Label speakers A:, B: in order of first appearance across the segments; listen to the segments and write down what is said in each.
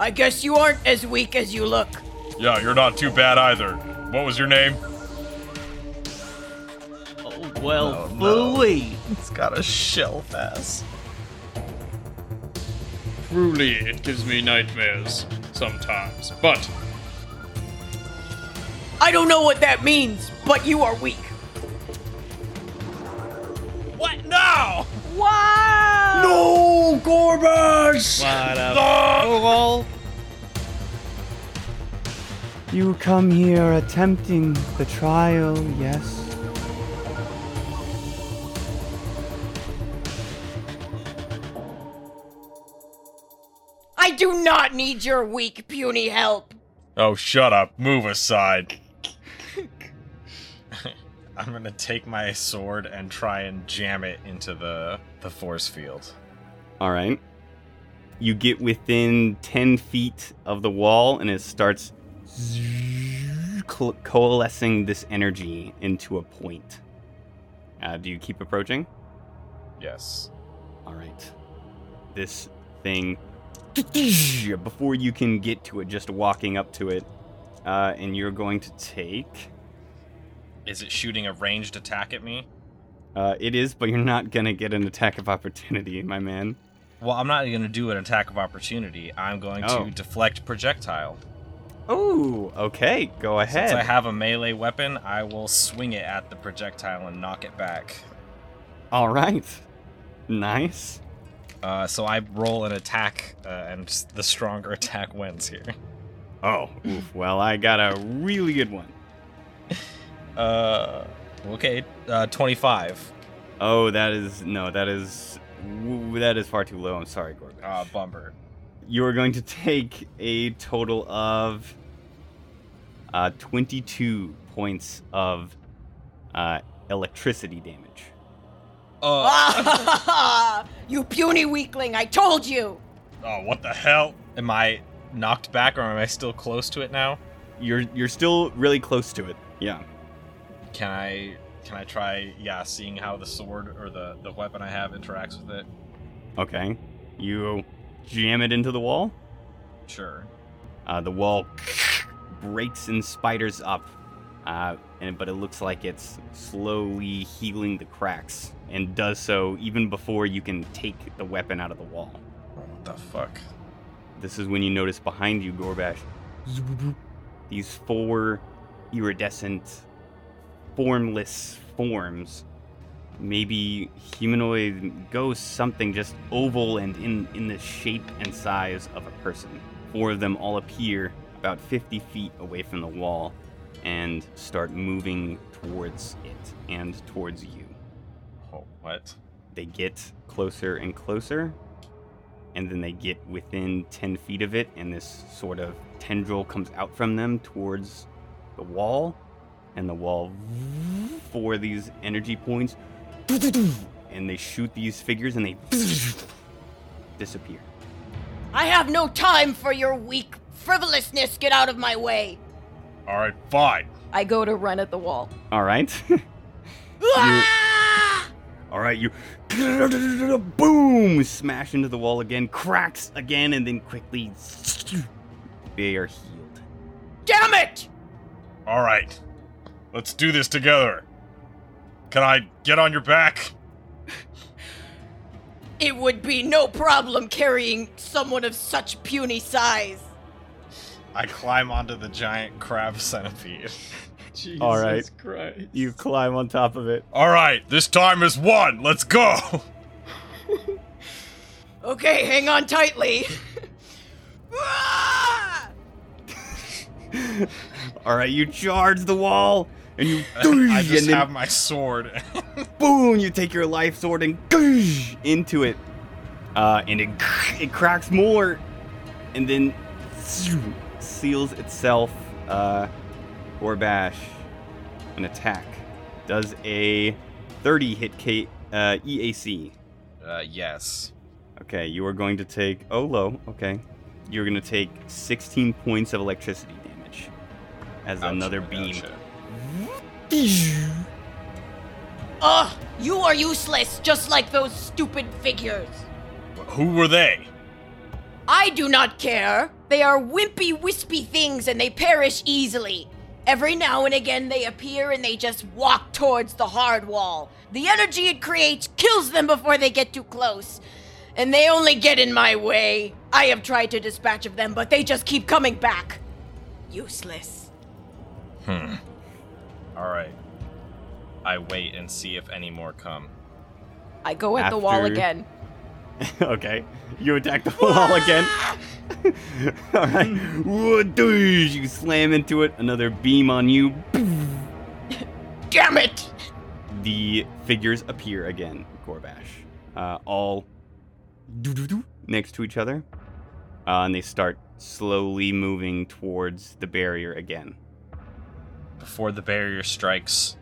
A: I guess you aren't as weak as you look.
B: Yeah, you're not too bad either. What was your name?
C: Oh, well,
D: Oh, no.
C: fully.
D: It's got a shelf ass.
E: Truly, it gives me nightmares sometimes. But
A: I don't know what that means, but you are weak.
B: What? No!
A: Wow!
D: No, Ghorbash!
C: What a fool.
F: You come here attempting the trial, yes?
A: I do not need your weak, puny help.
B: Oh, shut up. Move aside.
D: I'm gonna take my sword and try and jam it into the the force field.
F: All right. You get within 10 feet of the wall, and it starts coalescing this energy into a point. Uh, do you keep approaching?
D: Yes.
F: All right. This thing, before you can get to it, just walking up to it, uh, and you're going to take.
D: Is it shooting a ranged attack at me?
F: Uh, it is, but you're not gonna get an attack of opportunity, my man.
D: Well, I'm not gonna do an attack of opportunity. I'm going
F: Oh.
D: to deflect projectile.
F: Oh, okay. Go ahead.
D: Since I have a melee weapon, I will swing it at the projectile and knock it back.
F: All right. Nice.
D: Uh, so I roll an attack, uh, and the stronger attack wins here.
F: Oh, oof. well, I got a really good one.
D: Uh, okay, uh, 25.
F: Oh, that is no, that is w- that is far too low. I'm sorry, Gorgon.
D: Uh, bummer.
F: You are going to take a total of uh, 22 points of uh, electricity damage.
D: Uh,
A: you puny weakling, I told you!
D: oh, what the hell? Am I knocked back, or am I still close to it now?
F: You're you're still really close to it. Yeah.
D: Can I can I try yeah seeing how the sword or the the weapon I have interacts with it?
F: Okay. You jam it into the wall.
D: Sure.
F: Uh, the wall breaks and spiders up, uh, and but it looks like it's slowly healing the cracks, and does so even before you can take the weapon out of the wall.
D: What the fuck?
F: This is when you notice behind you, Ghorbash, these four iridescent, formless forms. Maybe humanoid ghosts, something just oval and in, in the shape and size of a person. Four of them all appear about 50 feet away from the wall and start moving towards it and towards you.
D: Oh, what?
F: They get closer and closer, and then they get within 10 feet of it, and this sort of tendril comes out from them towards the wall, and the wall for these energy points, and they shoot these figures and they disappear.
A: I have no time for your weak frivolousness. Get out of my way.
B: All right, fine.
A: I go to run at the wall.
F: All right.
A: Ah!
F: All right, you boom smash into the wall again, cracks again, and then quickly they are healed.
A: Damn it!
B: All right. Let's do this together. Can I get on your back?
A: It would be no problem carrying someone of such puny size.
D: I climb onto the giant crab centipede.
E: Jesus
F: All right.
E: Christ.
F: You climb on top of it.
B: All right, this time is one. Let's go.
A: Okay, hang on tightly.
F: All right, you charge the wall, and you
D: I just
F: and then
D: have my sword.
F: boom, you take your life sword and into it, uh, and it it cracks more, and then seals itself. Uh, Ghorbash, an attack does a 30 hit K, uh, EAC.
D: uh, yes.
F: Okay, you are going to take. Oh, low. Okay, you're going to take 16 points of electricity damage as
D: Ouch,
F: another
D: I
F: beam.
D: gotcha.
A: Ugh, you are useless, just like those stupid figures.
B: Who were they?
A: I do not care. They are wimpy, wispy things and they perish easily. Every now and again they appear and they just walk towards the hard wall. The energy it creates kills them before they get too close. And they only get in my way. I have tried to dispatch of them, but they just keep coming back. Useless.
D: Hmm. Alright. I wait and see if any more come.
A: I go at the wall again.
F: okay. You attack the wall again. All right. You slam into it. Another beam on you.
A: Damn it!
F: The figures appear again, Ghorbash. Uh, all next to each other. Uh, and they start slowly moving towards the barrier again.
D: Before the barrier strikes,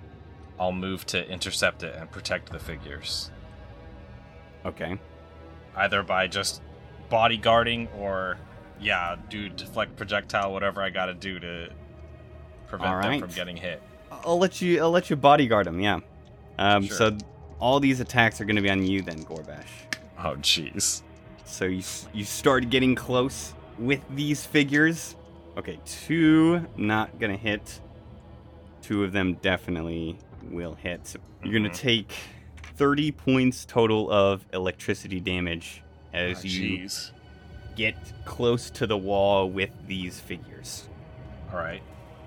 D: I'll move to intercept it and protect the figures.
F: Okay.
D: Either by just bodyguarding or, yeah, do deflect projectile, whatever I gotta do to prevent them from getting hit.
F: I'll let you. I'll let you bodyguard them. Yeah. Um,
D: Sure.
F: So all these attacks are going to be on you then, Ghorbash.
D: Oh, jeez.
F: So you you start getting close with these figures. Okay, two not gonna hit. Two of them definitely will hit. So you're gonna
D: Mhm.
F: take 30 points total of electricity damage as
B: Ah,
F: you
B: Jeez.
F: get close to the wall with these figures.
D: Alright.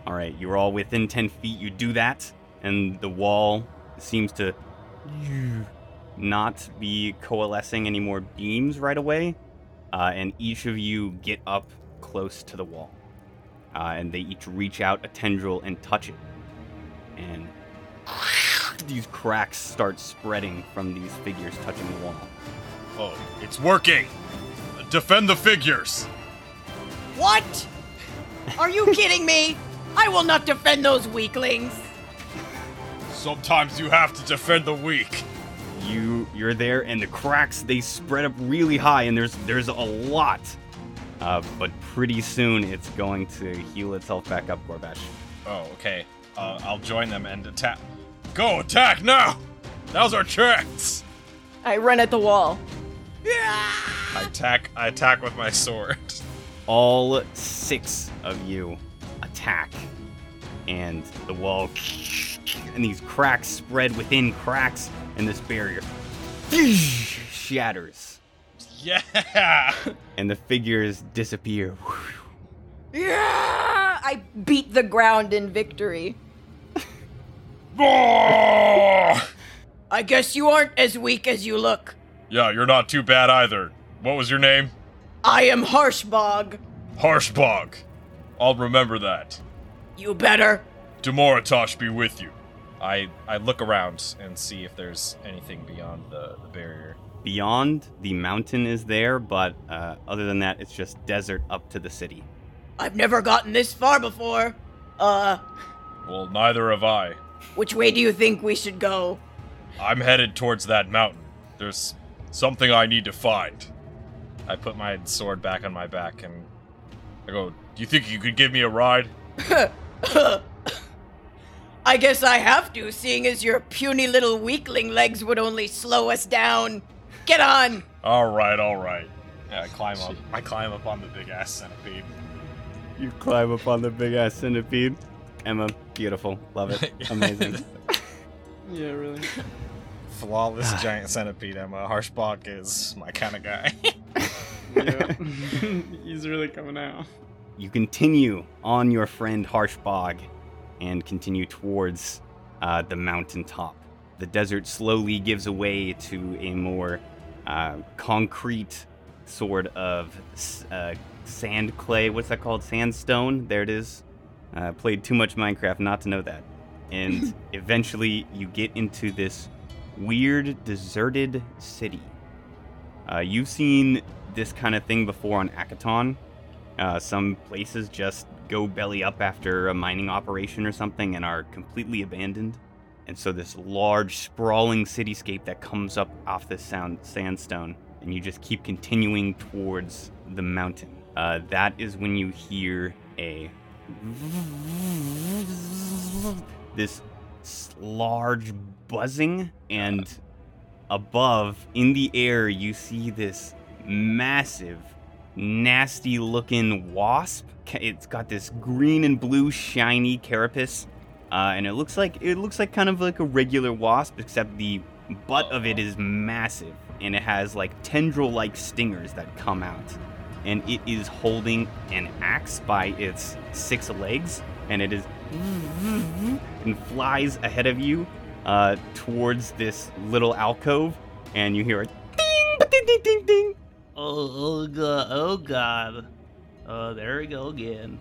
F: All right, you're all within 10 feet. You do that, and the wall seems to not be coalescing any more beams right away. Uh, and each of you get up close to the wall. Uh, and they each reach out a tendril and touch it. And these cracks start spreading from these figures touching the wall.
B: Oh, it's working. Defend the figures.
A: What? Are you kidding me? I will not defend those weaklings.
B: Sometimes you have to defend the weak.
F: you you're there and the cracks they spread up really high and there's there's a lot uh, but pretty soon it's going to heal itself back up ghorbash
D: Oh, okay. Uh, I'll join them and attack.
B: Go attack now. Now's our chance.
A: I run at the wall. Yeah!
D: I attack. I attack with my sword.
F: all six of you attack and the wall and these cracks spread within cracks and this barrier shatters
B: Yeah.
F: and the figures disappear
A: Yeah! I beat the ground in victory. I guess you aren't as weak as you look.
B: yeah, you're not too bad either. What was your name?
A: I am Harshbog.
B: Harshbog. I'll remember that.
A: You better.
B: Demoratosh be with you.
D: I I look around and see if there's anything beyond the, the barrier.
F: beyond the mountain is there but uh, other than that it's just desert up to the city
A: I've never gotten this far before. Uh,
B: Well, neither have I.
A: which way do you think we should go?
B: I'm headed towards that mountain. There's something I need to find.
D: I put my sword back on my back and
B: I go, Do you think you could give me a ride?
A: I guess I have to, seeing as your puny little weakling legs would only slow us down. Get on!
B: Alright, alright.
D: yeah, I climb up. I climb up on the big ass centipede.
F: You climb up on the big ass centipede emma beautiful love it amazing
C: Yeah, really.
D: Flawless giant centipede. Emma Harshbach is my kind of guy.
C: Yeah. He's really coming out.
F: you continue on your friend Harshbog and continue towards uh, the mountaintop. The desert slowly gives way to a more uh, concrete sort of uh, sand clay. What's that called? Sandstone. There it is. Uh, played too much Minecraft not to know that. And eventually, you get into this weird, deserted city. Uh, you've seen this kind of thing before on Akiton. Uh, some places just go belly up after a mining operation or something and are completely abandoned. And so this large, sprawling cityscape that comes up off this sound sandstone, and you just keep continuing towards the mountain. Uh, that is when you hear a this large buzzing, and above in the air you see this massive nasty looking wasp. It's got this green and blue shiny carapace, uh, and it looks like it looks like kind of like a regular wasp, except the butt of it is massive, and it has like tendril-like stingers that come out. And it is holding an axe by its six legs, and it is and flies ahead of you uh, towards this little alcove, and you hear a ding, ding, ding, ding, ding.
G: Oh, oh god, oh god. Uh, there we go again.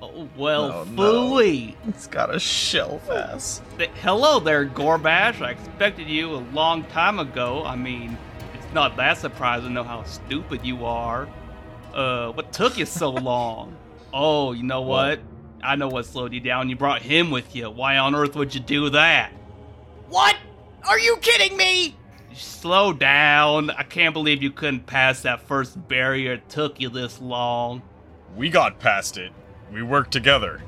G: Oh, well,
D: Oh, no. It's got a shell ass.
G: Th- Hello there, Ghorbash. I expected you a long time ago. I mean, it's not that surprising to know how stupid you are. Uh, what took you so long? Oh, you know what? I know what slowed you down. You brought him with you. Why on earth would you do that?
A: What? Are you kidding me?
G: Slow down. I can't believe you couldn't pass that first barrier. It took you this long.
B: We got past it. We worked together.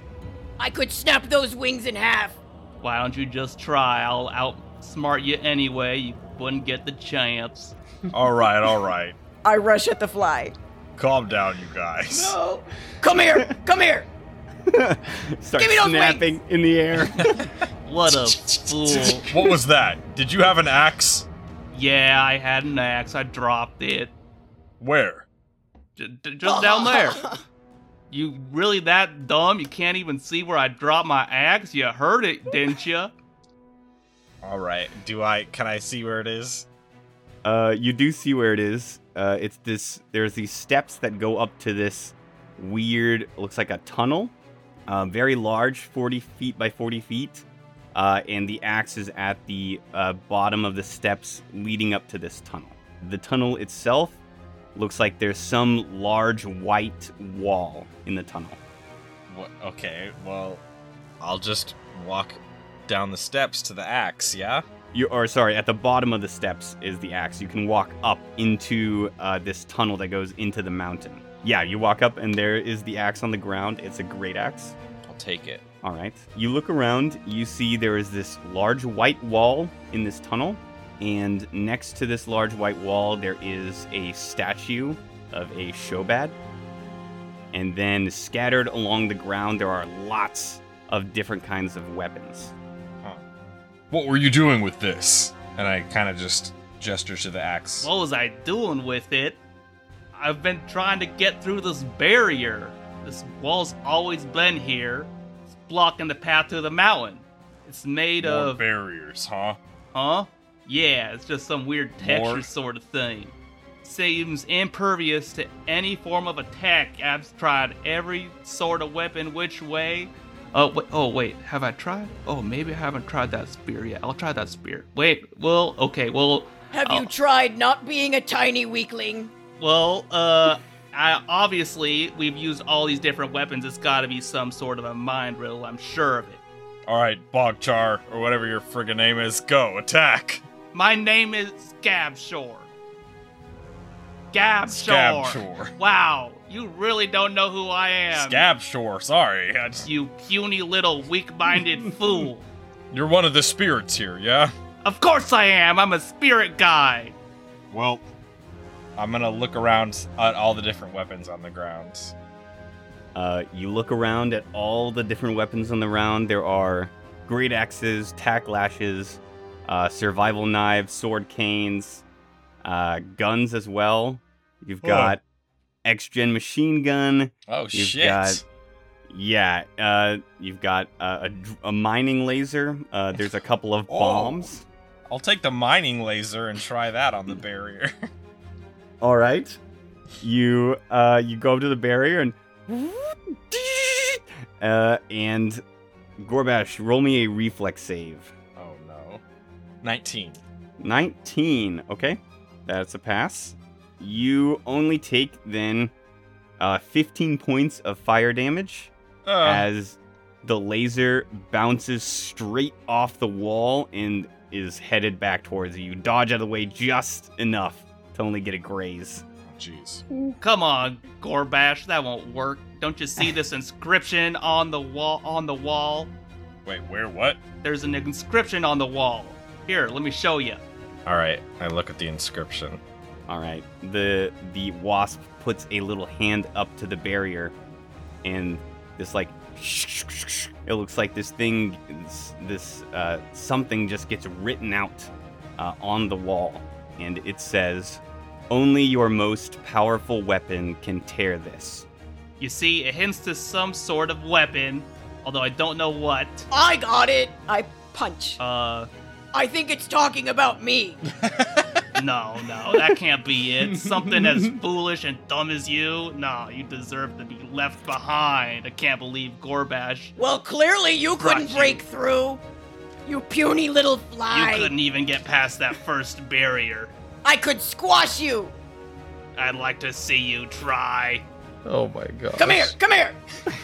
A: I could snap those wings in half.
G: Why don't you just try? I'll outsmart you anyway. You wouldn't get the chance.
B: all right, all right.
H: I rush at the fly.
B: Calm down, you guys.
C: No.
A: Come here, come here.
F: Start
A: Give me those
F: snapping in the air.
G: What a fool.
B: What was that? Did you have an axe?
G: Yeah, I had an axe. I dropped it.
B: Where?
G: J- j- just down there. You really that dumb? You can't even see where I dropped my axe? You heard it, didn't you?
D: All right. Do I? Can I see where it is?
F: Uh, you do see where it is. Uh, it's this. There's these steps that go up to this weird. Looks like a tunnel. Uh, very large, 40 feet by 40 feet. Uh, and the axe is at the uh, bottom of the steps leading up to this tunnel. The tunnel itself looks like there's some large white wall in the tunnel.
D: What? Okay. Well, I'll just walk down the steps to the axe. Yeah.
F: You or sorry, at the bottom of the steps is the axe. You can walk up into uh, this tunnel that goes into the mountain. Yeah, you walk up and there is the axe on the ground. It's a great axe.
D: I'll take it.
F: All right. You look around. You see there is this large white wall in this tunnel, and next to this large white wall there is a statue of a Shobhad. And then scattered along the ground there are lots of different kinds of weapons.
B: What were you doing with this?
D: And I kind of just gesture to the axe.
G: What was I doing with it? I've been trying to get through this barrier. This wall's always been here. It's blocking the path to the mountain. It's made
B: More
G: of.
B: barriers, huh?
G: Huh? Yeah, it's just some weird texture
B: More?
G: sort of thing. Seems impervious to any form of attack. I've tried every sort of weapon which way. Oh wait, oh wait, have I tried? Oh, maybe I haven't tried that spear yet. I'll try that spear. Wait, well, okay, well,
A: Have
G: Oh.
A: you tried not being a tiny weakling?
G: well, uh, I, obviously we've used all these different weapons. It's got to be some sort of a mind riddle. I'm sure of it.
B: All right, Bogchar, or whatever your friggin' name is, go, attack!
G: My name is Scabshore. Scabshore.
B: Scabshore.
G: Wow, you really don't know who I am.
B: Scab, Scabshore, sorry. Just-
G: You puny little weak-minded fool.
B: You're one of the spirits here, yeah?
G: Of course I am. I'm a spirit guy.
B: Well, I'm gonna look around at all the different weapons on the ground.
F: Uh, you look around at all the different weapons on the round. There are great axes, tack lashes, uh, survival knives, sword canes, uh, guns as well. You've
B: Oh.
F: got X Gen machine gun.
D: Oh
F: You've
D: shit!
F: got- Yeah, uh, you've got uh, a, a mining laser. Uh, there's a couple of
D: Oh.
F: bombs.
D: I'll take the mining laser and try that on the barrier.
F: All right. You uh you go up to the barrier and uh and Ghorbash, roll me a reflex save.
D: oh no. 19.
F: 19. Okay. That's a pass. You only take then uh 15 points of fire damage
D: Uh,
F: as the laser bounces straight off the wall and is headed back towards you. You dodge out of the way just enough to only get a graze.
B: Jeez.
G: Come on, Ghorbash, that won't work. Don't you see this inscription on the wall? On the wall,
B: Wait, where? What?
G: there's an inscription on the wall. Here, let me show you.
D: All right. I look at the inscription.
F: All right. The the wasp puts a little hand up to the barrier, and this like it looks like this thing, this, this uh, something just gets written out uh, on the wall, and it says, "Only your most powerful weapon can tear this."
G: You see, it hints to some sort of weapon, although I don't know what.
A: I got it. I punch.
G: Uh,
A: I think it's talking about me.
G: no, no, that can't be it. Something as foolish and dumb as you? No, you deserve to be left behind. I can't believe Ghorbash.
A: Well, clearly you couldn't
G: Brought you.
A: break through. You puny little fly.
G: You couldn't even get past that first barrier.
A: I could squash you.
G: I'd like to see you try.
B: Oh my god.
A: Come here, come here.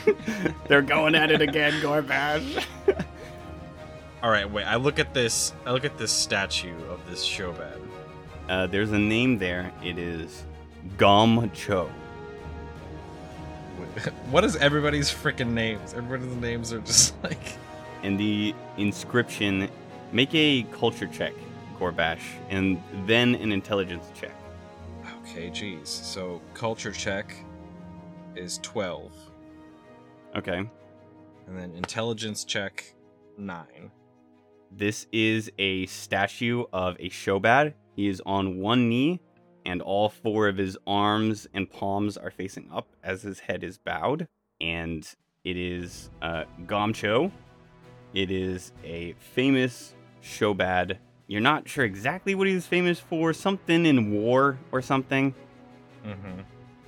F: They're going at it again, Ghorbash.
D: All right, wait. I look at this. I look at this statue of this Shobhad.
F: Uh, there's a name there. It is Gom Cho.
D: What is everybody's freaking names? Everybody's names are just like.
F: and the inscription make a culture check ghorbash and then an intelligence check
D: Okay, geez. So culture check is twelve,
F: okay
D: and then intelligence check nine.
F: this is a statue of a shobhad he is on one knee and all four of his arms and palms are facing up as his head is bowed and it is uh, gomcho it is a famous shobhad you're not sure exactly what he's famous for something in war or something
D: Mm-hmm.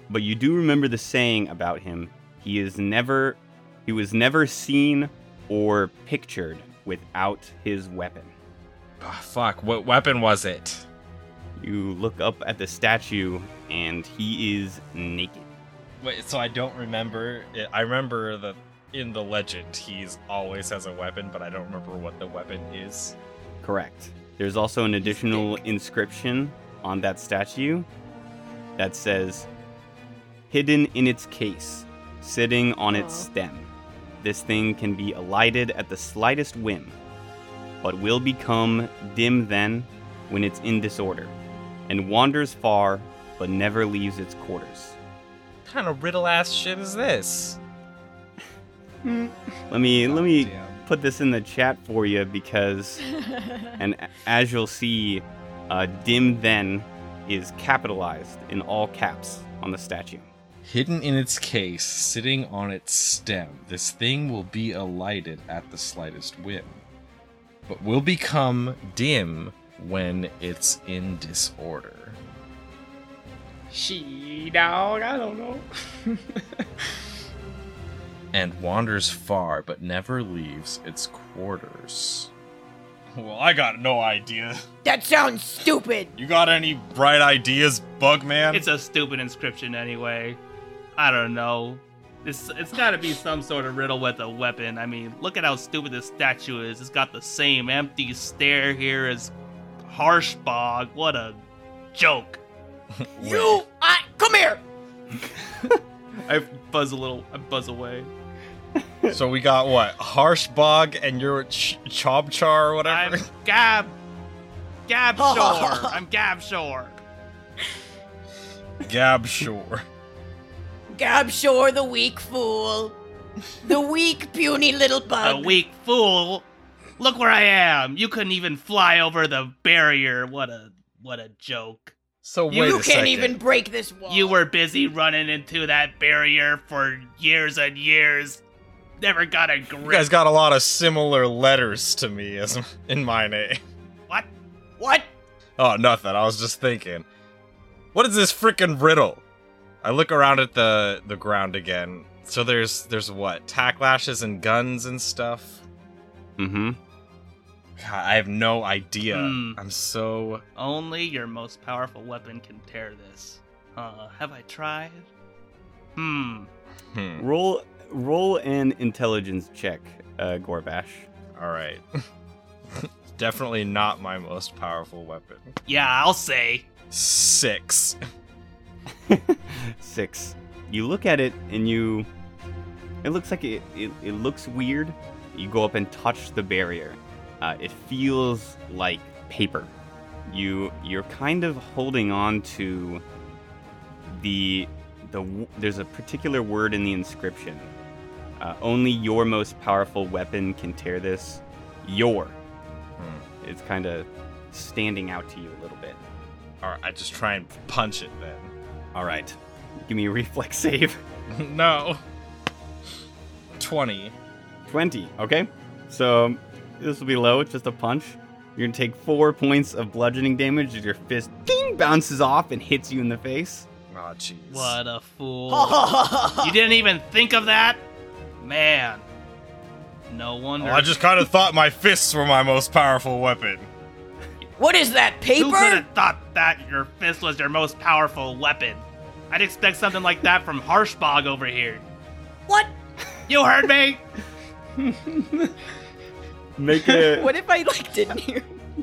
F: but you do remember the saying about him he is never he was never seen or pictured without his weapon
D: Oh, fuck. What weapon was it?
F: You look up at the statue and he is naked
D: Wait. So I don't remember. It. I remember that in the legend he's always has a weapon, but I don't remember what the weapon is.
F: correct there's also an additional inscription on that statue that says hidden in its case sitting on its
A: Aw.
F: stem this thing can be alighted at the slightest whim but will become dim then when it's in disorder and wanders far but never leaves its quarters
D: What kind of riddle ass shit is this?
F: let me let me
D: Damn.
F: put this in the chat for you because and as you'll see uh, dim then is capitalized in all caps on the statue
D: Hidden in its case, sitting on its stem, this thing will be alighted at the slightest whim, but will become dim when it's in disorder.
C: She dog, I don't know.
D: And wanders far, but never leaves its quarters. Well, I got no idea.
A: That sounds stupid.
D: You got any bright ideas, Bugman?
G: It's a stupid inscription anyway. I don't know. It's, it's gotta be some sort of riddle with a weapon. I mean, look at how stupid this statue is. It's got the same empty stare here as Harshbog. What a joke.
A: You, I, come here.
G: I buzz a little, I buzz away.
D: so we got what? Harsh Harshbog and your ch- Chobchar or whatever?
G: I'm Gab. Gabshore. I'm Gab Shore.
D: Gab Shore.
A: Gab Shore, the weak fool. The weak, puny little bug.
G: A weak fool. Look where I am. You couldn't even fly over the barrier. What a what a joke.
D: So wait
A: you
D: a
A: can't
D: second.
A: even break this wall.
G: You were busy running into that barrier for years and years. Never got a grip.
D: You guys got a lot of similar letters to me as in my name.
G: what?
A: What?
D: Oh, nothing. I was just thinking. What is this freaking riddle? I look around at the the ground again. So there's there's what? Tack lashes and guns and stuff.
F: Mm-hmm
D: God, I have no idea.
G: Hmm.
D: I'm so
G: Only your most powerful weapon can tear this. Uh, have I tried? Hmm.
D: hmm.
F: roll roll an intelligence check uh, ghorbash
D: All right. Definitely not my most powerful weapon.
G: Yeah, I'll say.
D: Six.
F: Six. You look at it and you. It looks like it, it, it looks weird. You go up and touch the barrier. Uh, it feels like paper. you you're kind of holding on to the the there's a particular word in the inscription. Uh, only your most powerful weapon can tear this. Your. It's kind of standing out to you a little bit.
D: All right, I just try and punch it then.
F: All right, give me a reflex save.
D: no. 20.
F: 20. Okay. So this will be low. It's just a punch. You're gonna take four points of bludgeoning damage as your fist ding bounces off and hits you in the face.
D: Oh, jeez.
G: What a fool. you didn't even think of that? Man. No wonder.
B: Oh, I just kind of thought my fists were my most powerful weapon.
A: what is that, paper?
G: Who could have thought that your fist was your most powerful weapon? I'd expect something like that from Harshbog over here.
A: What?
G: You heard me?
F: Make a
A: What if I like didn't hear?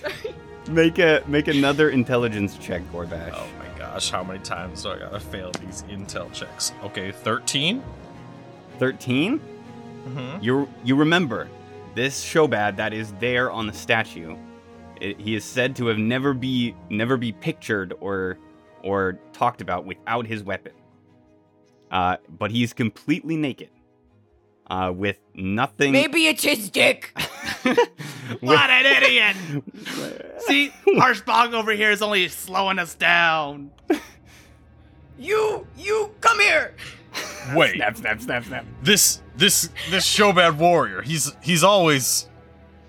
A: Sorry.
F: make a make another intelligence check, Ghorbash.
D: Oh my gosh, how many times do I gotta fail these intel checks? Okay, 13?
F: 13.
D: Mm-hmm.
F: You you remember this Shobhad that is there on the statue. It, he is said to have never be never be pictured or or talked about without his weapon. Uh, but he's completely naked, uh, with nothing.
A: Maybe it's his dick.
G: What an idiot! See, Harshbog over here is only slowing us down.
A: You, you, come here.
B: Wait,
F: snap, snap, snap, snap.
B: this this this Shobhad warrior. He's he's always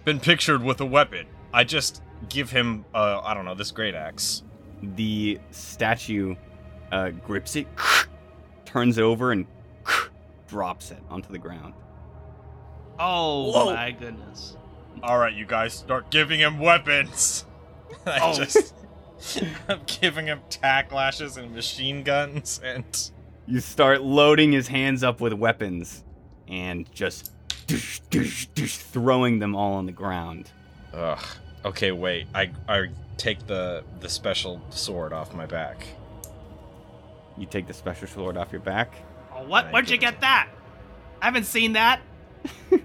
B: been pictured with a weapon.
D: I just give him, uh, I don't know, this great axe.
F: The statue uh, grips it, turns over, and drops it onto the ground.
G: Oh
A: Whoa.
G: my goodness.
B: All right, you guys, start giving him weapons.
D: I
G: Oh.
D: just. I'm giving him tack lashes and machine guns and.
F: You start loading his hands up with weapons and just doosh, doosh, doosh, throwing them all on the ground.
D: Ugh. Okay, wait. I I take the the special sword off my back.
F: You take the special sword off your back.
G: What?
D: I
G: Where'd you
D: get
G: get that? I haven't seen that.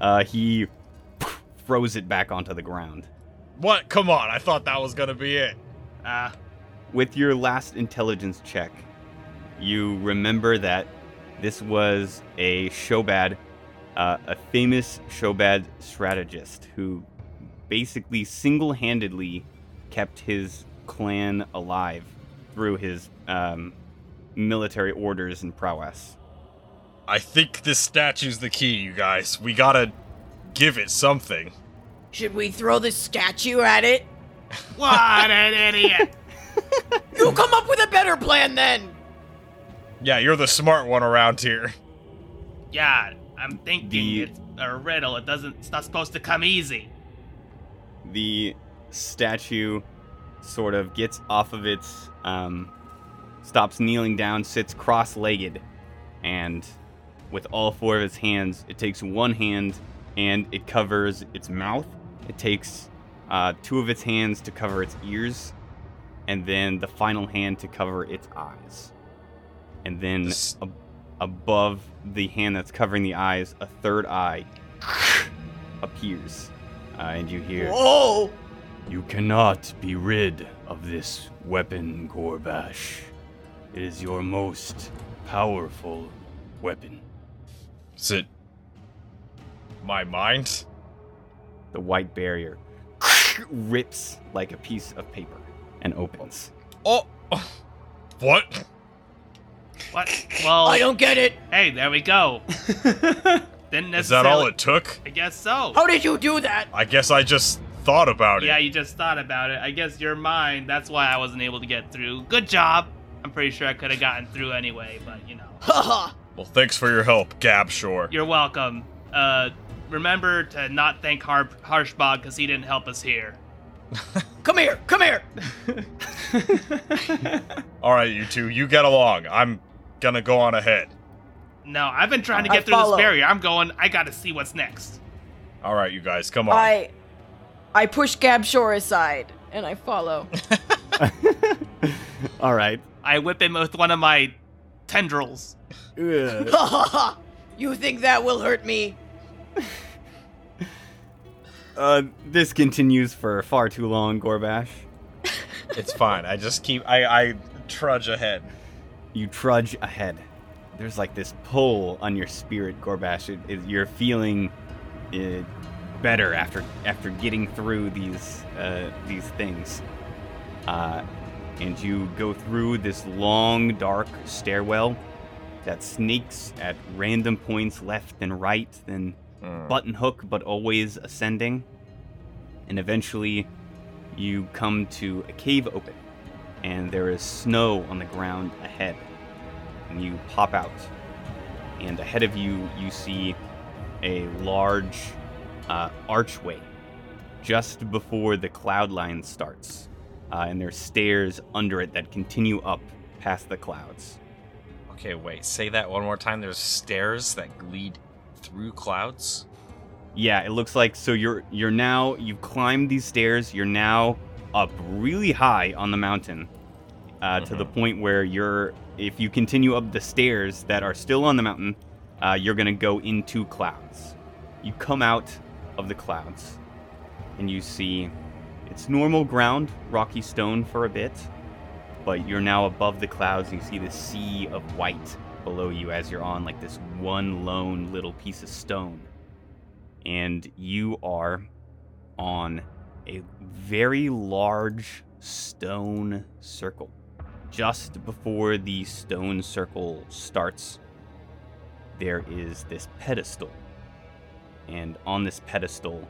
F: Uh, he throws it back onto the ground.
B: What? Come on! I thought that was gonna be it.
G: Uh,
F: With your last intelligence check, you remember that this was a Shobhad, uh, a famous Shobhad strategist who basically single handedly kept his clan alive through his um, military orders and prowess.
B: I think this statue's the key, you guys. We gotta give it something.
A: Should we throw the statue at it?
G: what an idiot.
A: You come up with a better plan then.
B: Yeah, you're the smart one around here.
G: Yeah, I'm thinking
F: The-
G: it's a riddle. It doesn't. It's not supposed to come easy.
F: the statue sort of gets off of its um, stops kneeling down sits cross-legged and with all four of its hands it takes one hand and it covers its mouth it takes uh, two of its hands to cover its ears and then the final hand to cover its eyes and then
D: This-
F: ab- above the hand that's covering the eyes a third eye appears uh, and you hear
A: Whoa.
F: you cannot be rid of this weapon, Ghorbash. It is your most powerful weapon.
B: Is it my mind?
F: The white barrier rips like a piece of paper and opens.
B: Oh, what?
G: What? Well,
A: I don't get it.
G: hey, there we go. Didn't
B: Is that all it took?
G: I guess so.
A: How did you do that?
B: I guess I just thought about it.
G: Yeah, you just thought about it. I guess your mind. That's why I wasn't able to get through. Good job. I'm pretty sure I could have gotten through anyway, but you know.
A: Haha.
B: Well, thanks for your help, Gab Shore.
G: You're welcome. Uh, remember to not thank Har- Harshbog because he didn't help us here.
A: come here. Come here.
B: All right, you two, you get along. I'm gonna go on ahead.
G: No, I've been trying to
A: I
G: get through
A: follow.
G: this barrier. I'm going. I gotta see what's next.
B: All right, you guys, come on.
A: I, I push Gab Shore aside and I follow.
F: All right.
G: I whip him with one of my tendrils.
F: Ugh.
A: You think that will hurt me?
F: Uh, this continues for far too long, Ghorbash.
D: It's fine. I just keep. I I trudge ahead.
F: You trudge ahead. There's like this pull on your spirit, Ghorbash. It, it, you're feeling it better after after getting through these uh, these things. Uh, and you go through this long, dark stairwell that snakes at random points left and right, then
D: Hmm.
F: button hook, but always ascending. And eventually, you come to a cave open, and there is snow on the ground ahead. And you pop out, and ahead of you, you see a large uh, archway just before the cloud line starts. Uh, and there's stairs under it that continue up past the clouds.
D: Okay, wait. Say that one more time. There's stairs that lead through clouds.
F: Yeah, it looks like so you're you're now you've climbed these stairs. You're now up really high on the mountain, uh, to the point where you're if you continue up the stairs that are still on the mountain, uh, you're gonna go into clouds. You come out of the clouds, and you see it's normal ground, rocky stone for a bit, but you're now above the clouds. And you see the sea of white below you as you're on like this one lone little piece of stone and you are on a very large stone circle. Just before the stone circle starts, there is this pedestal. And on this pedestal,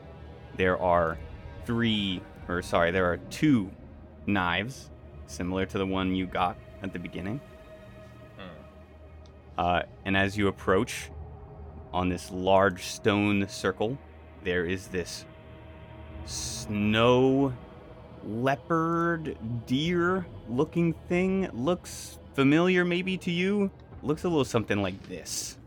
F: there are three, or sorry, there are two knives, similar to the one you got at the beginning. Uh, and as you approach, on this large stone circle, there is this snow leopard deer looking thing. Looks familiar maybe to you. Looks a little something like this.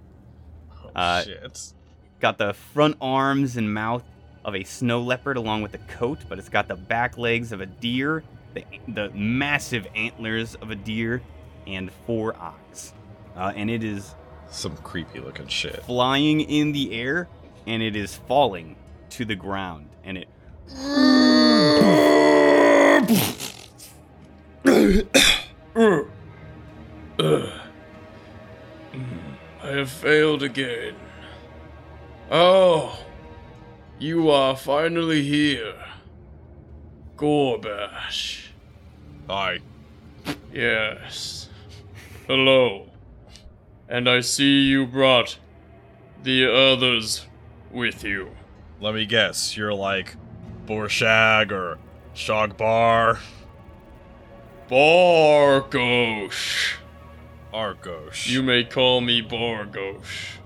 D: Oh,
F: Uh,
D: shit.
F: Got the front arms and mouth of a snow leopard along with the coat, but it's got the back legs of a deer, the, the massive antlers of a deer, and four eyes. Uh, and it is
D: Some creepy looking shit.
F: flying in the air and it is falling to the ground and it
E: I have failed again. Oh, you are finally here. Ghorbash.
B: Hi.
E: Yes. Hello. And I see you brought the others with you.
B: Let me guess. You're like Borshag or Shogbar,
E: Bargosh.
B: Argosh.
E: You may call me Bargosh.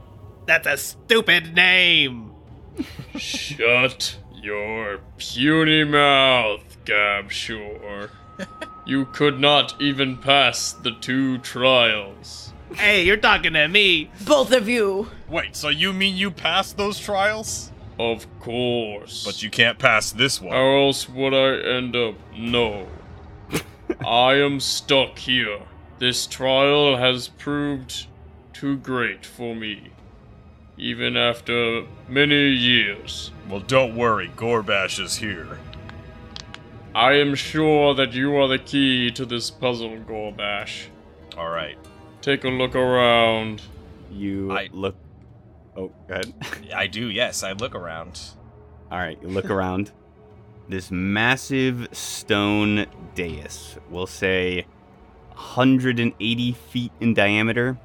G: That's a stupid name.
E: Shut your puny mouth, Gabshore. you could not even pass the two trials.
G: Hey, you're talking to me.
A: Both of you.
B: Wait, so you mean you passed those trials?
E: Of course.
B: But you can't pass this one.
E: How else would I end up? No. I am stuck here. This trial has proved too great for me. Even after many years.
B: Well, don't worry. Ghorbash is here.
E: I am sure that you are the key to this puzzle, Ghorbash.
B: All right.
E: Take a look around.
F: you
B: I-
F: look oh go ahead
D: I do, yes. I look around.
F: all right you look around this massive stone dais we'll say 180 feet in diameter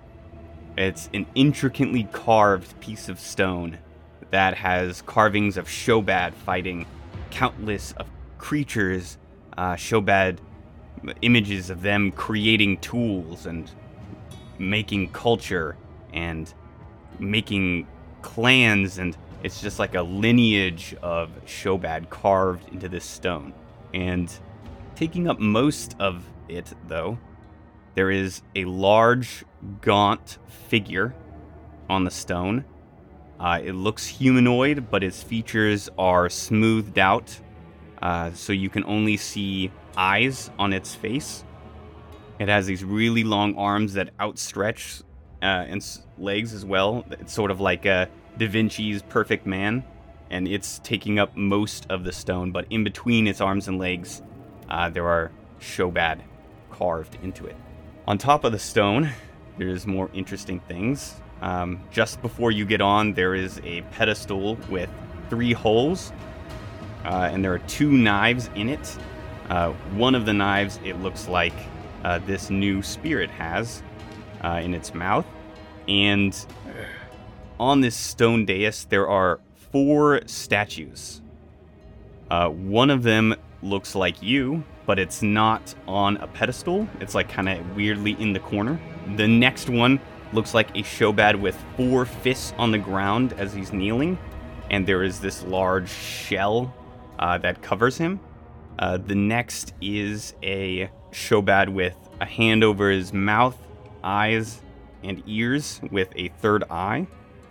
F: it's an intricately carved piece of stone that has carvings of shobhad fighting countless of creatures uh, shobhad images of them creating tools and making culture and making clans and it's just like a lineage of Shobhad carved into this stone. And taking up most of it though, there is a large gaunt figure on the stone. Uh, it looks humanoid, but its features are smoothed out, uh, so you can only see eyes on its face. It has these really long arms that outstretch uh, and legs as well. It's sort of like Da Vinci's Perfect Man. and it's taking up most of the stone. But in between its arms and legs, uh, there are Shobhad carved into it. On top of the stone, there's more interesting things. Um, just before you get on, there is a pedestal with three holes, uh, and there are two knives in it. Uh, one of the knives, it looks like uh, this new spirit has uh, in its mouth. And on this stone dais, there are four statues. Uh, one of them looks like you, but it's not on a pedestal. It's like kind of weirdly in the corner. The next one looks like a Shobhad with four fists on the ground as he's kneeling, and there is this large shell uh, that covers him. Uh, the next is a Shobhad with a hand over his mouth, eyes, and ears, with a third eye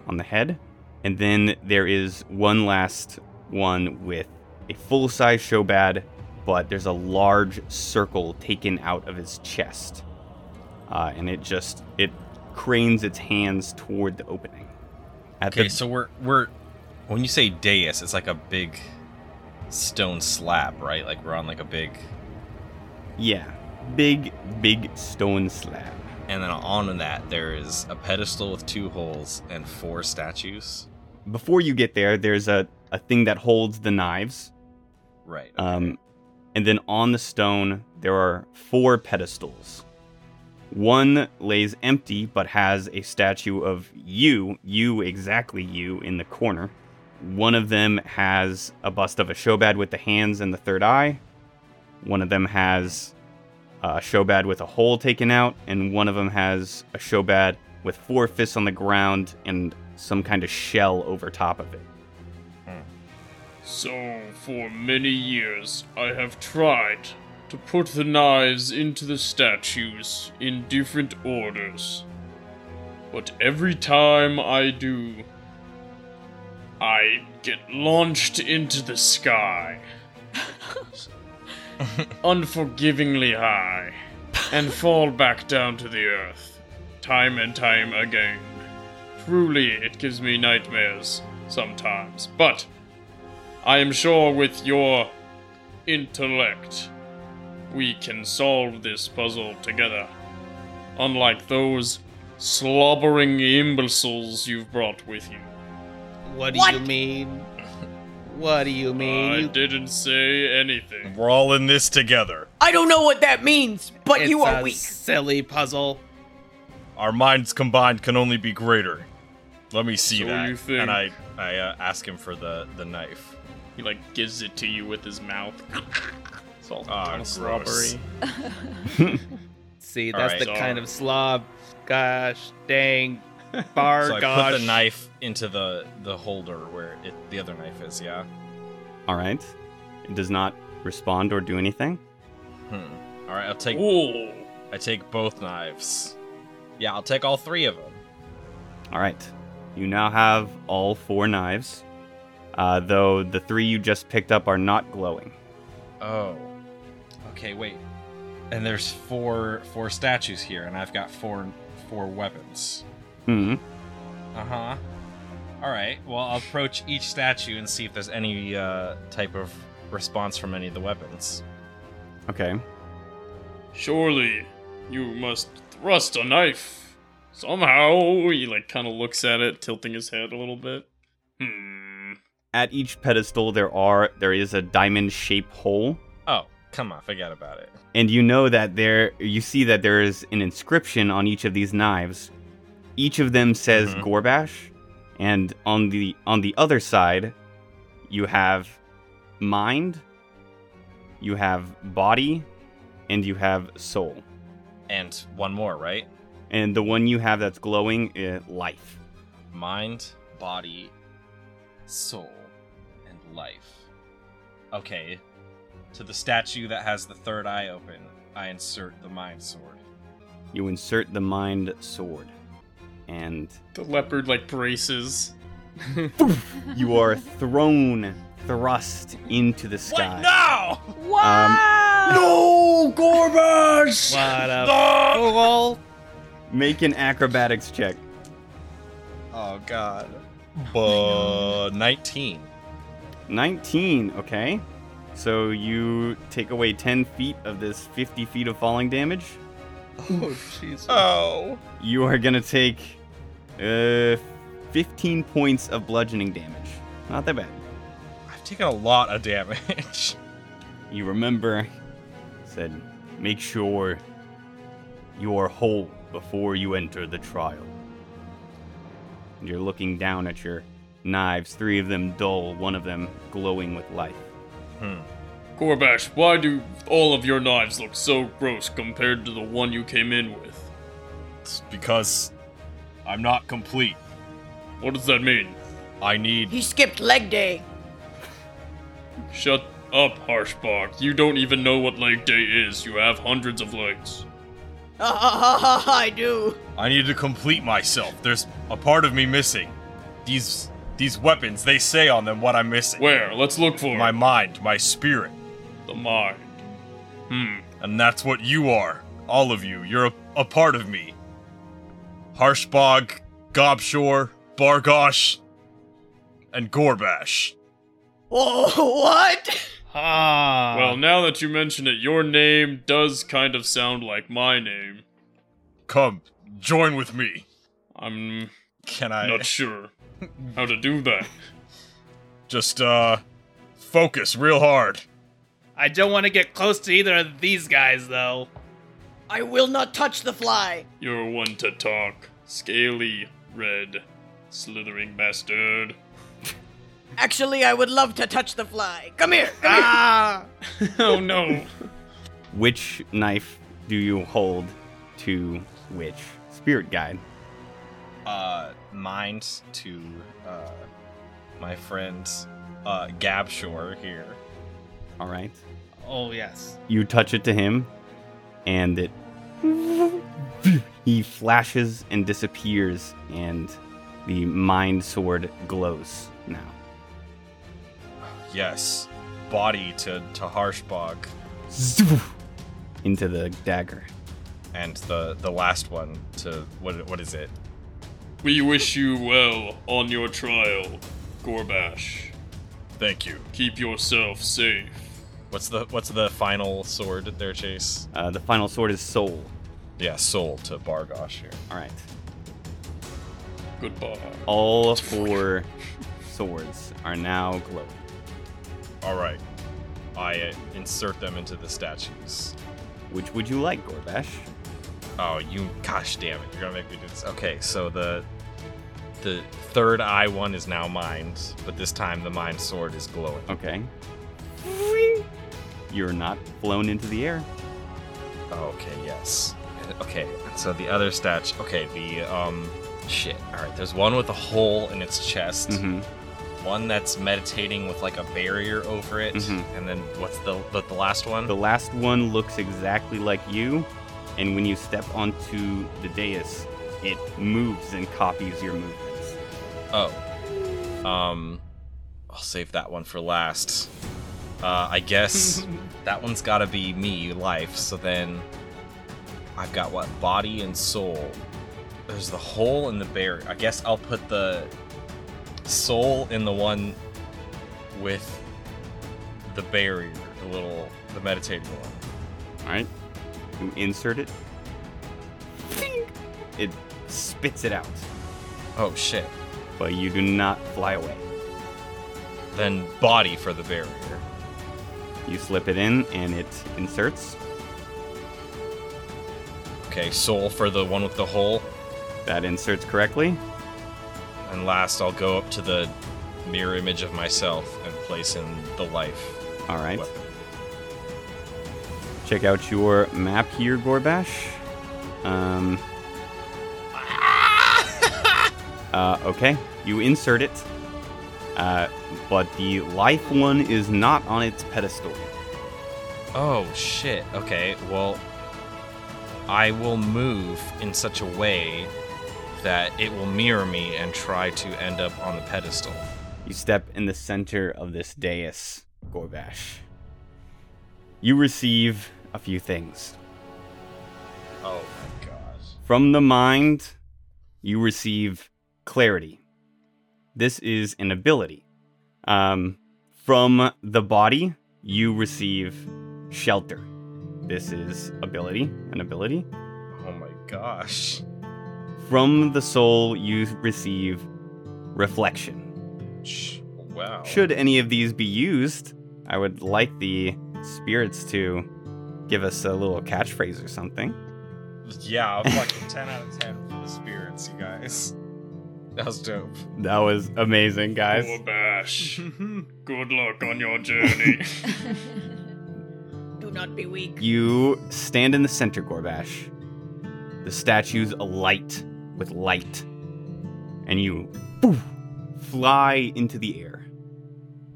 F: on the head. And then there is one last one with a full size Shobhad, but there's a large circle taken out of his chest. Uh, and it just it cranes its hands toward the opening. At
D: Okay,
F: the,
D: so we're we're when you say dais, it's like a big stone slab, right? Like we're on like a big
F: yeah, big big stone slab.
D: and then on that there is a pedestal with two holes and four statues.
F: Before you get there, there's a, a thing that holds the knives.
D: Right.
F: Um, and then on the stone, there are four pedestals. One lays empty but has a statue of you, you exactly you, in the corner. One of them has a bust of a Shobhad with the hands and the third eye. One of them has a Shobhad with a hole taken out, and one of them has a Shobhad with four fists on the ground and some kind of shell over top of it.
E: So, for many years, I have tried to put the knives into the statues in different orders. But every time I do, I get launched into the sky. Unforgivingly high, and fall back down to the earth, time and time again. Truly, it gives me nightmares sometimes, but I am sure with your intellect, we can solve this puzzle together. Unlike those slobbering imbeciles you've brought with you.
H: What do
A: What?
H: you mean? What do you mean?
E: I
H: You-
E: didn't say anything.
B: We're all in this together.
A: I don't know what that means, but
H: it's
A: you are
H: a
A: weak.
H: silly puzzle.
B: Our minds combined can only be greater. Let me see
E: So
B: that.
E: you think.
D: and I I uh, ask him for the the knife.
E: He like gives it to you with his mouth. It's all
B: Ah,
E: kind of
B: gross.
E: slobbery.
H: See,
D: All
H: that's
D: right.
H: the kind of slob. Gosh, dang, bar,
D: so I
H: gosh.
D: put the knife into the the holder where it, the other knife is. Yeah.
F: All right. It does not respond or do anything.
D: Hmm. All right. I'll take
E: Ooh.
D: I take both knives. Yeah, I'll take all three of them.
F: All right. You now have all four knives, uh, though the three you just picked up are not glowing.
D: Oh. Okay, wait. And there's four four statues here, and I've got four four weapons.
F: Hmm.
D: Uh huh. All right. Well, I'll approach each statue and see if there's any uh, type of response from any of the weapons.
F: Okay.
E: Surely you must thrust a knife. Somehow he like kind of looks at it, tilting his head a little bit. Hmm.
F: At each pedestal, there are there is a diamond-shaped hole,
D: Oh, come on, forget about it.
F: and you know that there you see that there is an inscription on each of these knives. Each of them says
D: Mhm.
F: Ghorbash, and on the on the other side, you have mind, you have body, and you have soul.
D: And one more, right?
F: And the one you have that's glowing, uh, life.
D: Mind, body, soul, life. Okay. To the statue that has the third eye open, I insert the mind sword.
F: You insert the mind sword, and
E: The leopard like braces.
F: you are thrown, thrust into the sky.
D: No!
A: Wow!
B: No, Ghorbash!
H: What a fool!
F: Make an acrobatics check.
D: Oh god. Uh, 19.
F: 19. Okay. So you take away 10 feet of this 50 feet of falling damage.
H: Oh, Jesus.
D: Oh.
F: You are gonna take uh 15 points of bludgeoning damage. Not that bad.
D: I've taken a lot of damage.
F: You remember said, make sure you are whole before you enter the trial. And You're looking down at your knives, three of them dull, one of them glowing with life.
E: Hmm. Ghorbash, why do all of your knives look so gross compared to the one you came in with?
B: It's because I'm not complete.
E: What does that mean?
B: I need.
A: He skipped leg day.
E: Shut up, Harsh Bog. You don't even know what leg day is. You have hundreds of legs.
A: Ha ha ha ha! I do.
B: I need to complete myself. There's a part of me missing. These these weapons, they say on them what I'm missing.
E: Where? Let's look for
B: My
E: it.
B: mind, my spirit.
E: the mind. Hmm.
B: And that's what you are. All of you. You're a, a part of me. Harsh Bog, Gobshore, Bargosh, and Ghorbash.
A: Oh, what?
H: Ah.
E: Well, now that you mention it, your name does kind of sound like my name.
B: Come, join with me.
E: I'm
B: Can I
E: not sure how to do that.
B: just uh focus real hard?
H: I don't want to get close to either of these guys, though.
A: I will not touch the fly.
E: You're one to talk. Scaly, red, slithering bastard.
A: Actually, I would love to touch the fly. Come here. Come here.
H: Ah.
E: oh no.
F: Which knife do you hold to which? Spirit guide.
D: uh, mind to uh, my friend uh, Gabshore here.
F: All right.
H: Oh, yes.
F: You touch it to him, and it. He flashes and disappears, and the mind sword glows now.
D: Yes, body to to Harsh Bog,
F: Into the dagger.
D: and the the last one to what what is it?
E: We wish you well on your trial, Ghorbash.
B: Thank you.
E: Keep yourself safe.
D: What's the what's the final sword there, Chase?
F: Uh, the final sword is soul.
D: Yeah, soul to Bargosh here.
F: All right.
E: Goodbye.
F: All four swords are now glowing.
D: All right, I uh, insert them into the statues.
F: Which would you like, Ghorbash?
D: Oh, you gosh damn it! You're gonna make me do this. Okay, so the the third eye one is now mind, but this time the mind sword is glowing.
F: Okay. You're not blown into the air.
D: Okay, yes. Okay, so the other statue. Okay, the um, shit. All right, there's one with a hole in its chest.
F: Mm-hmm.
D: One that's meditating with like a barrier over it,
F: Mhm.
D: and then what's the the, the last one?
F: The last one looks exactly like you, and when you step onto the dais, it moves and copies your movements.
D: Oh. Um, I'll save that one for last. Uh, I guess that one's got to be me, life. So then I've got what? Body and soul. There's the hole in the barrier. I guess I'll put the soul in the one with the barrier, the little, the meditating one.
F: All right. You insert it. It spits it out,
D: Oh shit.
F: but you do not fly away.
D: Then body for the barrier.
F: You slip it in, and it inserts.
D: Okay, soul for the one with the hole.
F: That inserts correctly.
D: And last, I'll go up to the mirror image of myself and place in the life.
F: All right.
D: weapon.
F: Check out your map here, Ghorbash. Um. uh, okay, you insert it, uh, but the life one is not on its pedestal.
D: Oh shit. Okay, well, I will move in such a way that it will mirror me and try to end up on the pedestal.
F: You step in the center of this dais, Ghorbash. You receive a few things.
D: Oh my god.
F: From the mind, you receive clarity. This is an ability. Um, From the body, you receive shelter. This is ability, an ability.
D: Oh my gosh.
F: From the soul, you receive reflection.
D: Wow.
F: Should any of these be used, I would like the spirits to give us a little catchphrase or something.
D: Yeah, I'm fucking 10 out of 10 for the spirits, you guys. That was dope.
F: That was amazing, guys.
E: Ghorbash, good luck on your journey.
A: Do not be weak.
F: You stand in the center, Ghorbash. The statue's alight with light. And you poof, fly into the air.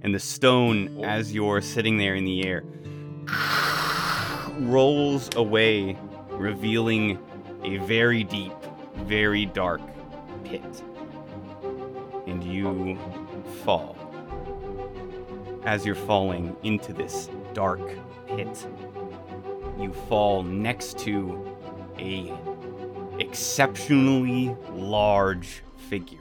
F: And the stone, oh. as you're sitting there in the air, rolls away, revealing a very deep, very dark pit. And you fall. As you're falling into this dark pit, you fall next to a exceptionally large figure.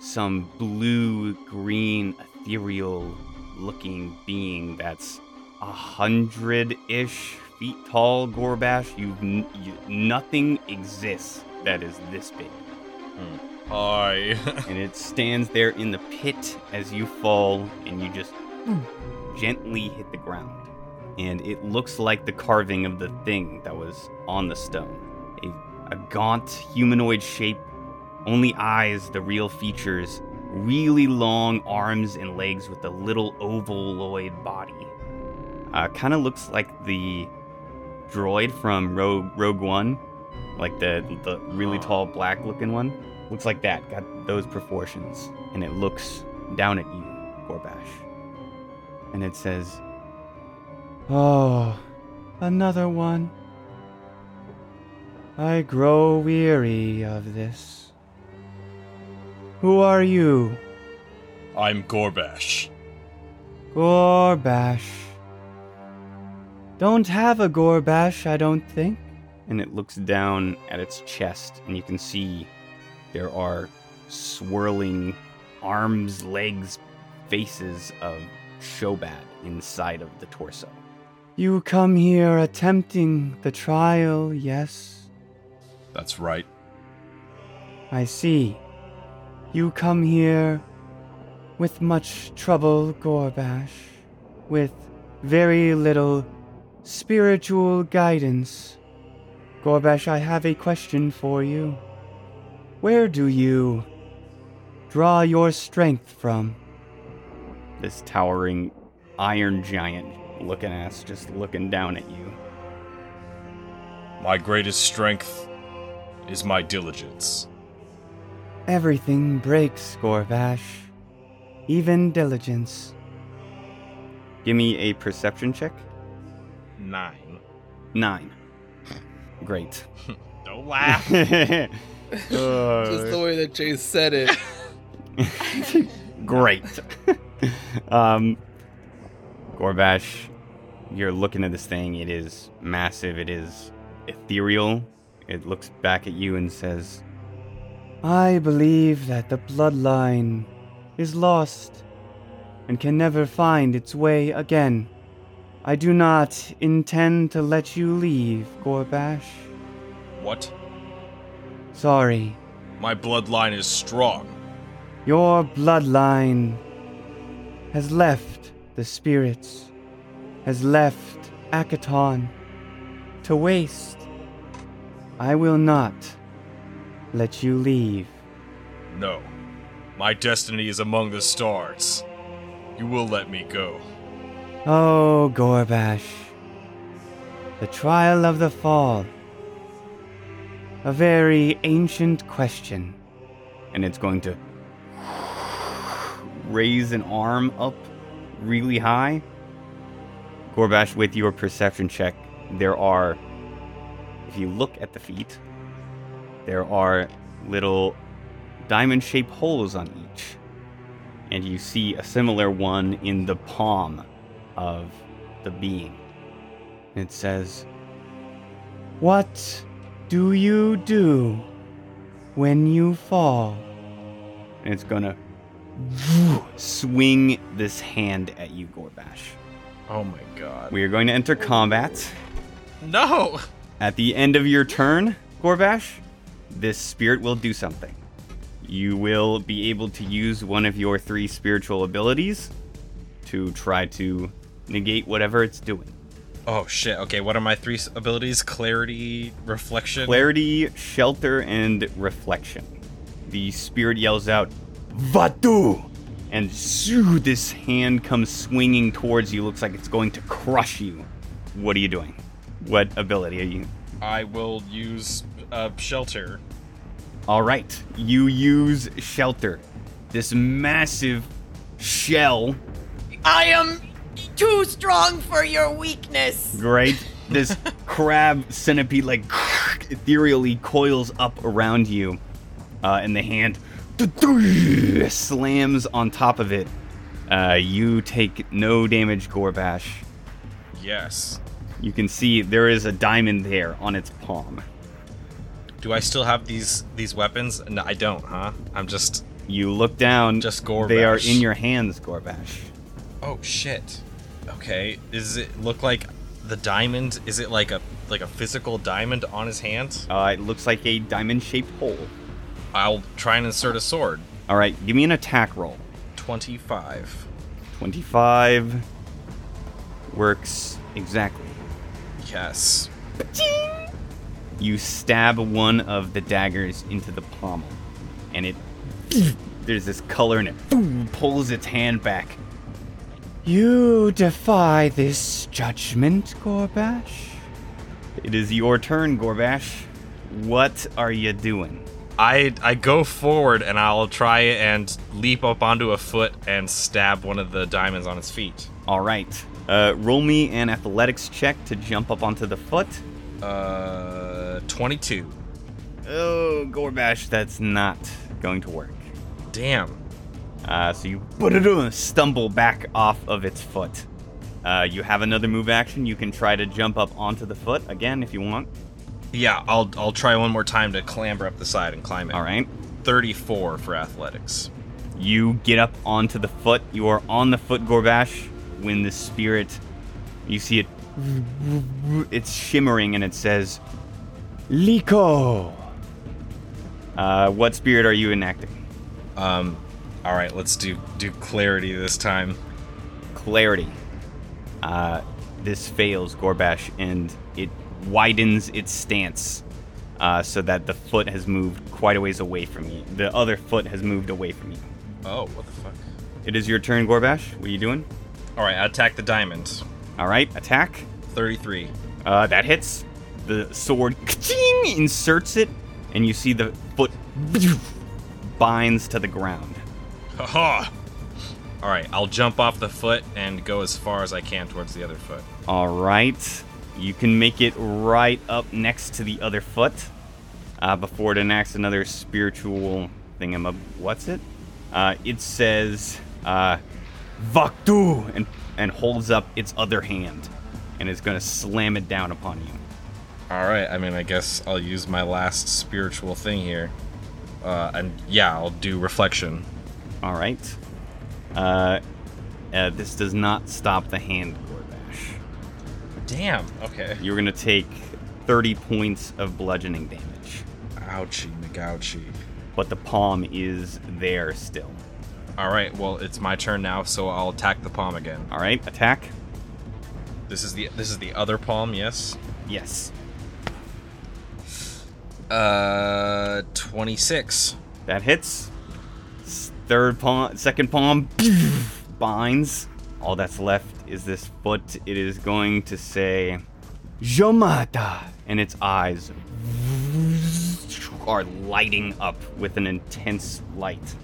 F: Some blue green ethereal looking being that's a hundred ish feet tall, Ghorbash. You've n- you, nothing exists that is this big. Hmm.
D: Hi.
F: And it stands there in the pit as you fall and you just gently hit the ground. And it looks like the carving of the thing that was on the stone. A, a gaunt humanoid shape, only eyes, the real features, really long arms and legs with a little ovaloid body. Uh, kind of looks like the droid from Rogue, Rogue One, like the, the really tall black looking one. Looks like that, got those proportions. And it looks down at you, Ghorbash. And it says, Oh, another one. I grow weary of this. Who are you?
B: I'm Ghorbash.
F: Ghorbash. Don't have a Ghorbash, I don't think. And it looks down at its chest, and you can see there are swirling arms, legs, faces of Shobhad inside of the torso. You come here attempting the trial, yes?
B: That's right.
F: I see. You come here with much trouble, Ghorbash, with very little spiritual guidance. Ghorbash, I have a question for you. Where do you draw your strength from? This towering iron giant looking ass just looking down at you.
B: My greatest strength is my diligence.
F: Everything breaks, Ghorbash. Even diligence. Give me a perception check.
D: Nine.
F: Nine. Great.
D: Don't laugh.
H: Just the way that Chase said it.
F: Great. um, Ghorbash, you're looking at this thing. It is massive. It is ethereal. It looks back at you and says, I believe that the bloodline is lost and can never find its way again. I do not intend to let you leave, Ghorbash.
B: What?
F: Sorry.
B: My bloodline is strong.
F: Your bloodline has left the spirits, has left Akiton to waste. I will not let you leave.
B: No. My destiny is among the stars. You will let me go.
F: Oh, Ghorbash. The trial of the fall. A very ancient question. And it's going to raise an arm up really high. Ghorbash, with your perception check, there are, if you look at the feet, there are little diamond shaped holes on each. And you see a similar one in the palm of the being. It says, What do you do when you fall? And it's gonna swing this hand at you, Ghorbash.
D: Oh my god.
F: We are going to enter combat.
D: No!
F: At the end of your turn, Ghorbash, this spirit will do something. You will be able to use one of your three spiritual abilities to try to negate whatever it's doing.
D: Oh shit. Okay, what are my three abilities? Clarity, reflection.
F: Clarity, shelter, and reflection. The spirit yells out, Vatu! And shoo, this hand comes swinging towards you. Looks like it's going to crush you. What are you doing? What ability are you?
D: I will use uh, shelter.
F: All right, you use shelter. This massive shell,
A: I am too strong for your weakness.
F: right? This crab centipede, like, ethereally coils up around you, uh, and the hand slams on top of it. Uh, you take no damage, Ghorbash.
D: Yes.
F: You can see there is a diamond there on its palm.
D: Do I still have these these weapons? No, I don't, huh? I'm just.
F: You look down.
D: Just Ghorbash.
F: They are in your hands, Ghorbash.
D: Oh shit. Okay. Does it look like the diamond? Is it like a like a physical diamond on his hand?
F: Uh, it looks like a diamond-shaped hole.
D: I'll try and insert a sword.
F: All right, give me an attack roll.
D: Twenty-five.
F: 25 works exactly.
D: Yes.
F: You stab one of the daggers into the pommel, and it. There's this color, and it pulls its hand back. You defy this judgment, Ghorbash? It is your turn, Ghorbash. What are you doing?
D: I I go forward and I'll try and leap up onto a foot and stab one of the diamonds on its feet.
F: All right. Uh, roll me an athletics check to jump up onto the foot.
D: Uh, twenty-two.
F: Oh, Ghorbash, that's not going to work.
D: Damn.
F: Uh, so you stumble back off of its foot. Uh, you have another move action. You can try to jump up onto the foot again if you want.
D: Yeah, I'll I'll try one more time to clamber up the side and climb it.
F: All right.
D: Thirty-four for athletics.
F: You get up onto the foot. You are on the foot, Ghorbash. When the spirit, you see it, it's shimmering and it says, Liko. Uh, what spirit are you enacting?
D: Um, all right, let's do do clarity this time.
F: clarity. Uh, this fails Ghorbash, and it widens its stance uh, so that the foot has moved quite a ways away from you. The other foot has moved away from you.
D: Oh, what the fuck?
F: It is your turn, Ghorbash. What are you doing?
D: All right, attack the diamond.
F: All right, attack.
D: Thirty-three.
F: Uh, that hits. The sword inserts it, and you see the foot binds to the ground.
D: Haha. All right, I'll jump off the foot and go as far as I can towards the other foot.
F: All right. You can make it right up next to the other foot uh, before it enacts another spiritual thingam. What's it? Uh, it says uh, Vaktu and, and holds up its other hand and is going to slam it down upon you.
D: All right, I mean, I guess I'll use my last spiritual thing here. Uh, and yeah, I'll do reflection.
F: All right. Uh, uh, this does not stop the hand, Ghorbash.
D: Damn. Okay.
F: You're to take 30 points of bludgeoning damage,
D: Ouchie, McGouchie.
F: but the palm is there still.
D: All right, well, it's my turn now, so I'll attack the palm again.
F: All right, attack.
D: This is the this is the other palm, yes.
F: Yes.
D: Uh, twenty-six.
F: That hits. S- Third palm, second palm binds. All that's left is this foot. It is going to say Jomata, and its eyes are lighting up with an intense light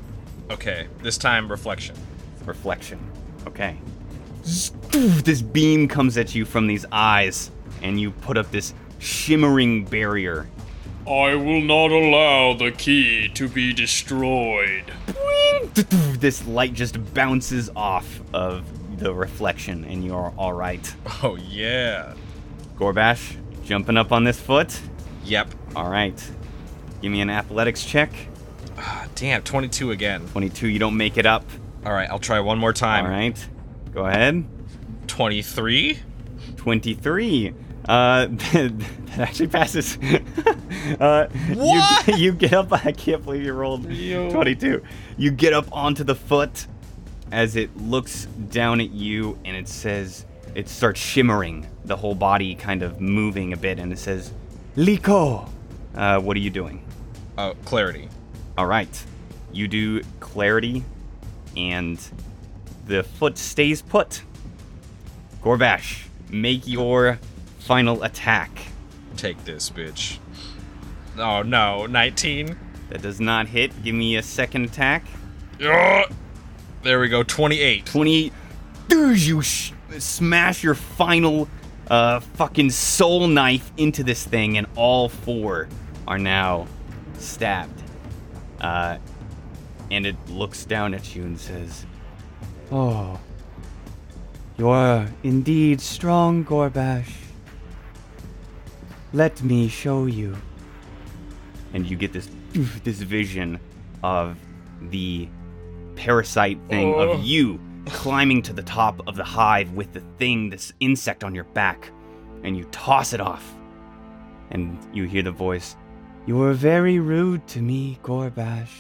D: Okay, this time reflection.
F: reflection. Okay. This beam comes at you from these eyes, and you put up this shimmering barrier
E: I will not allow the key to be destroyed.
F: this light just bounces off of the reflection, and you're all right.
D: Oh yeah.
F: Ghorbash, jumping up on this foot.
D: Yep.
F: All right. Give me an athletics check.
D: Ah, Damn, 22 again.
F: 22, you don't make it up.
D: All right, I'll try one more time.
F: All right. Go ahead.
D: 23.
F: 23. Uh, that actually passes. uh,
D: What?
F: You, you get up. I can't believe you rolled
C: Yo.
F: 22. You get up onto the foot as it looks down at you and it says, it starts shimmering, the whole body kind of moving a bit, and it says, Liko. Uh, what are you doing?
D: Oh, clarity.
F: All right. You do clarity, and the foot stays put. Ghorbash, make your final attack.
D: Take this, bitch. Oh no, 19.
F: That does not hit. Give me a second attack.
D: Ugh. There we go, 28.
F: 28. Dude, You sh- smash your final uh, fucking soul knife into this thing, and all four are now stabbed. Uh, and it looks down at you and says, Oh, you are indeed strong, Ghorbash. Let me show you. And you get this this vision of the parasite thing
D: Oh.
F: of you climbing to the top of the hive with the thing, this insect on your back, and you toss it off. And you hear the voice, You were very rude to me, Ghorbash.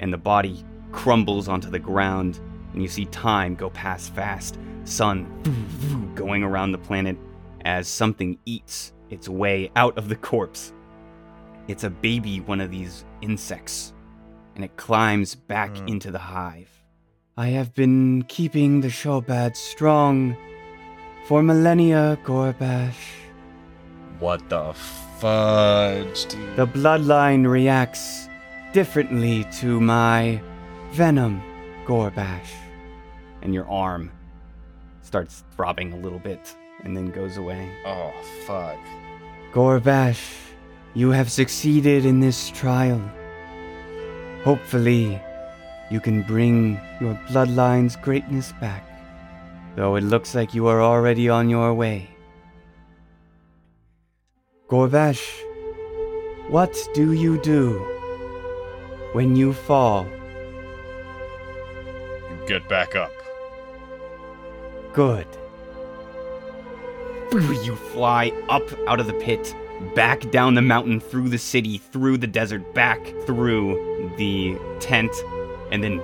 F: And the body crumbles onto the ground, and you see time go past fast, sun going around the planet as something eats its way out of the corpse. It's a baby one of these insects, and it climbs back
D: Hmm.
F: into the hive. I have been keeping the Shobhad strong for millennia, Ghorbash.
D: What the fudge, dude?
F: The bloodline reacts differently to my venom, Ghorbash. And your arm starts throbbing a little bit and then goes away.
D: Oh, fuck.
F: Ghorbash, you have succeeded in this trial. Hopefully, you can bring your bloodline's greatness back, though it looks like you are already on your way. Ghorbash, what do you do when you fall?
B: You get back up.
F: Good. You fly up out of the pit, back down the mountain, through the city, through the desert, back through the tent, and then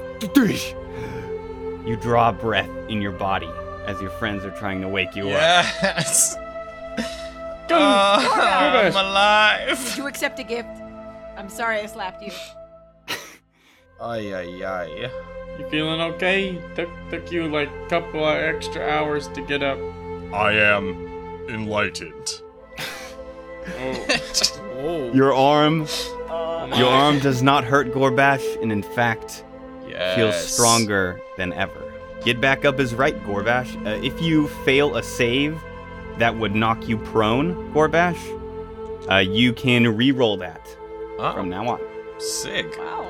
F: you draw breath in your body as your friends are trying to wake you up.
D: Yes.
C: Oh, go,
D: Oh, I'm alive.
A: Did you accept a gift? I'm sorry I slapped you.
D: Ay, ay, ay.
C: You feeling okay? Took took you like a couple of extra hours to get up.
B: I am enlightened.
C: Oh,
F: Your arm,
C: oh
F: your arm does not hurt Ghorbash, and in fact,
D: Yes.
F: feels stronger than ever. Get back up is right, Ghorbash. Uh, if you fail a save that would knock you prone, Ghorbash, uh, you can re-roll that
D: Oh,
F: from now on.
D: sick.
A: Wow.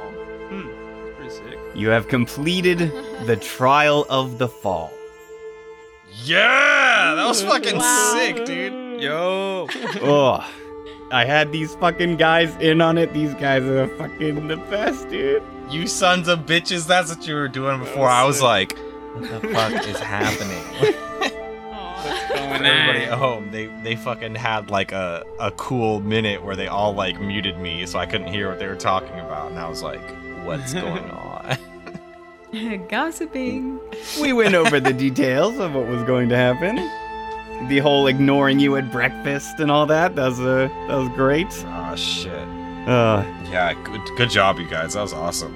C: Pretty sick.
F: You have completed the trial of the fall.
D: Yeah, that was fucking
A: Wow.
D: sick, dude. Yo.
F: Ugh. Oh, I had these fucking guys in on it. These guys are fucking the best, dude.
D: You sons of bitches, that's what you were doing before. I was like, what the fuck is happening?
A: Aw.
C: Going
D: everybody at home, they they fucking had like a, a cool minute where they all like muted me so I couldn't hear what they were talking about, and I was like, what's going on?
I: Gossiping.
F: We went over the details of what was going to happen. The whole ignoring you at breakfast and all that. That was uh, that was great.
D: oh shit.
F: Uh,
D: Yeah, good good job, you guys. That was awesome.